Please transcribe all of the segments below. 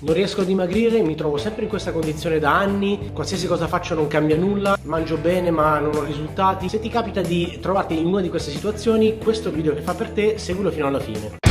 Non riesco a dimagrire, mi trovo sempre in questa condizione da anni, qualsiasi cosa faccio non cambia nulla, mangio bene ma non ho risultati. Se ti capita di trovarti in una di queste situazioni, questo è video che fa per te, seguilo fino alla fine.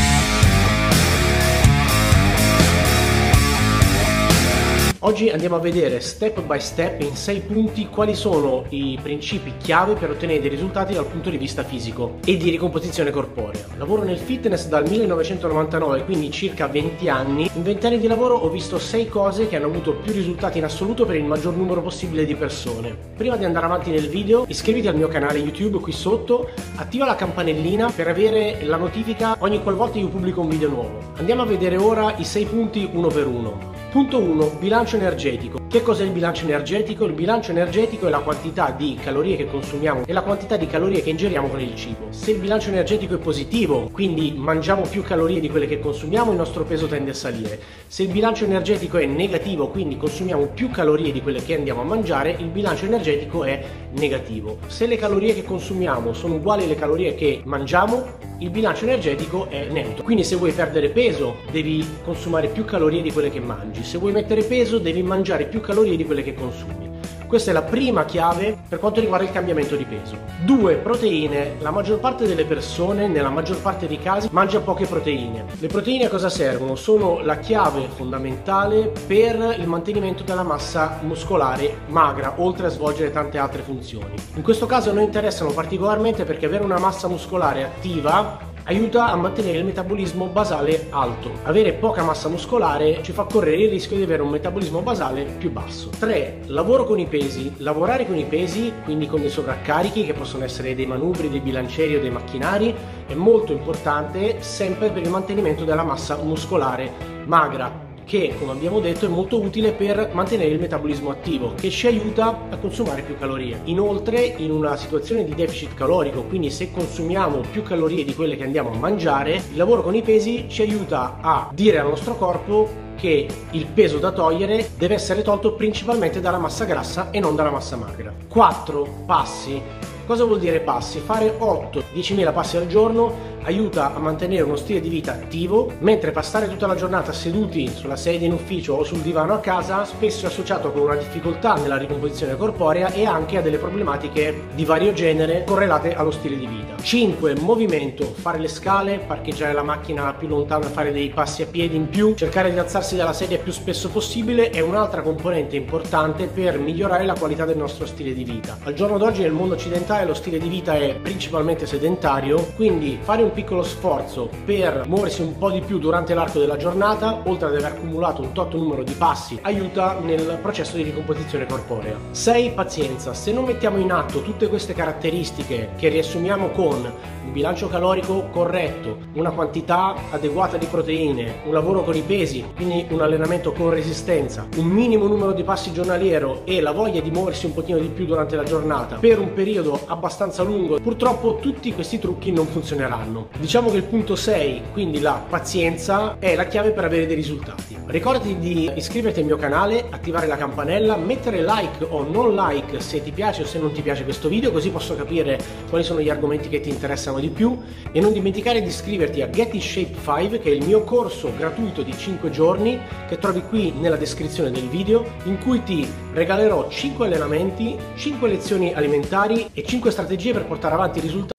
Oggi andiamo a vedere step by step in 6 punti quali sono i principi chiave per ottenere dei risultati dal punto di vista fisico e di ricomposizione corporea. Lavoro nel fitness dal 1999, quindi circa 20 anni. In 20 anni di lavoro ho visto 6 cose che hanno avuto più risultati in assoluto per il maggior numero possibile di persone. Prima di andare avanti nel video, iscriviti al mio canale YouTube qui sotto, attiva la campanellina per avere la notifica ogni qualvolta io pubblico un video nuovo. Andiamo a vedere ora i 6 punti uno per uno. Punto 1. Bilancio energetico. Che cos'è il bilancio energetico? Il bilancio energetico è la quantità di calorie che consumiamo e la quantità di calorie che ingeriamo con il cibo. Se il bilancio energetico è positivo, quindi mangiamo più calorie di quelle che consumiamo, il nostro peso tende a salire. Se il bilancio energetico è negativo, quindi consumiamo più calorie di quelle che andiamo a mangiare, il bilancio energetico è negativo. Se le calorie che consumiamo sono uguali alle calorie che mangiamo, il bilancio energetico è neutro. Quindi se vuoi perdere peso devi consumare più calorie di quelle che mangi, se vuoi mettere peso devi mangiare più calorie di quelle che consumi. Questa è la prima chiave per quanto riguarda il cambiamento di peso. 2. Proteine. La maggior parte delle persone, nella maggior parte dei casi, mangia poche proteine. Le proteine a cosa servono? Sono la chiave fondamentale per il mantenimento della massa muscolare magra, oltre a svolgere tante altre funzioni. In questo caso noi interessano particolarmente perché avere una massa muscolare attiva aiuta a mantenere il metabolismo basale alto. Avere poca massa muscolare ci fa correre il rischio di avere un metabolismo basale più basso. 3. Lavoro con i pesi. Lavorare con i pesi, quindi con dei sovraccarichi che possono essere dei manubri, dei bilancieri o dei macchinari, è molto importante sempre per il mantenimento della massa muscolare magra che come abbiamo detto è molto utile per mantenere il metabolismo attivo che ci aiuta a consumare più calorie. Inoltre in una situazione di deficit calorico, quindi se consumiamo più calorie di quelle che andiamo a mangiare, il lavoro con i pesi ci aiuta a dire al nostro corpo che il peso da togliere deve essere tolto principalmente dalla massa grassa e non dalla massa magra. 4 passi. Cosa vuol dire passi? Fare 8-10.000 passi al giorno aiuta a mantenere uno stile di vita attivo, mentre passare tutta la giornata seduti sulla sedia in ufficio o sul divano a casa spesso è associato con una difficoltà nella ricomposizione corporea e anche a delle problematiche di vario genere correlate allo stile di vita. 5. Movimento, fare le scale, parcheggiare la macchina più lontana, fare dei passi a piedi in più, cercare di alzarsi dalla sedia più spesso possibile è un'altra componente importante per migliorare la qualità del nostro stile di vita. Al giorno d'oggi nel mondo occidentale lo stile di vita è principalmente sedentario, quindi fare un piccolo sforzo per muoversi un po' di più durante l'arco della giornata, oltre ad aver accumulato un tot numero di passi, aiuta nel processo di ricomposizione corporea. 6. Pazienza. Se non mettiamo in atto tutte queste caratteristiche che riassumiamo con un bilancio calorico corretto, una quantità adeguata di proteine, un lavoro con i pesi, quindi un allenamento con resistenza, un minimo numero di passi giornaliero e la voglia di muoversi un pochino di più durante la giornata per un periodo abbastanza lungo, purtroppo tutti questi trucchi non funzioneranno. Diciamo che il punto 6, quindi la pazienza, è la chiave per avere dei risultati. Ricordati di iscriverti al mio canale, attivare la campanella, mettere like o non like se ti piace o se non ti piace questo video, così posso capire quali sono gli argomenti che ti interessano di più e non dimenticare di iscriverti a Get in Shape 5 che è il mio corso gratuito di 5 giorni che trovi qui nella descrizione del video in cui ti regalerò 5 allenamenti, 5 lezioni alimentari e 5 strategie per portare avanti i risultati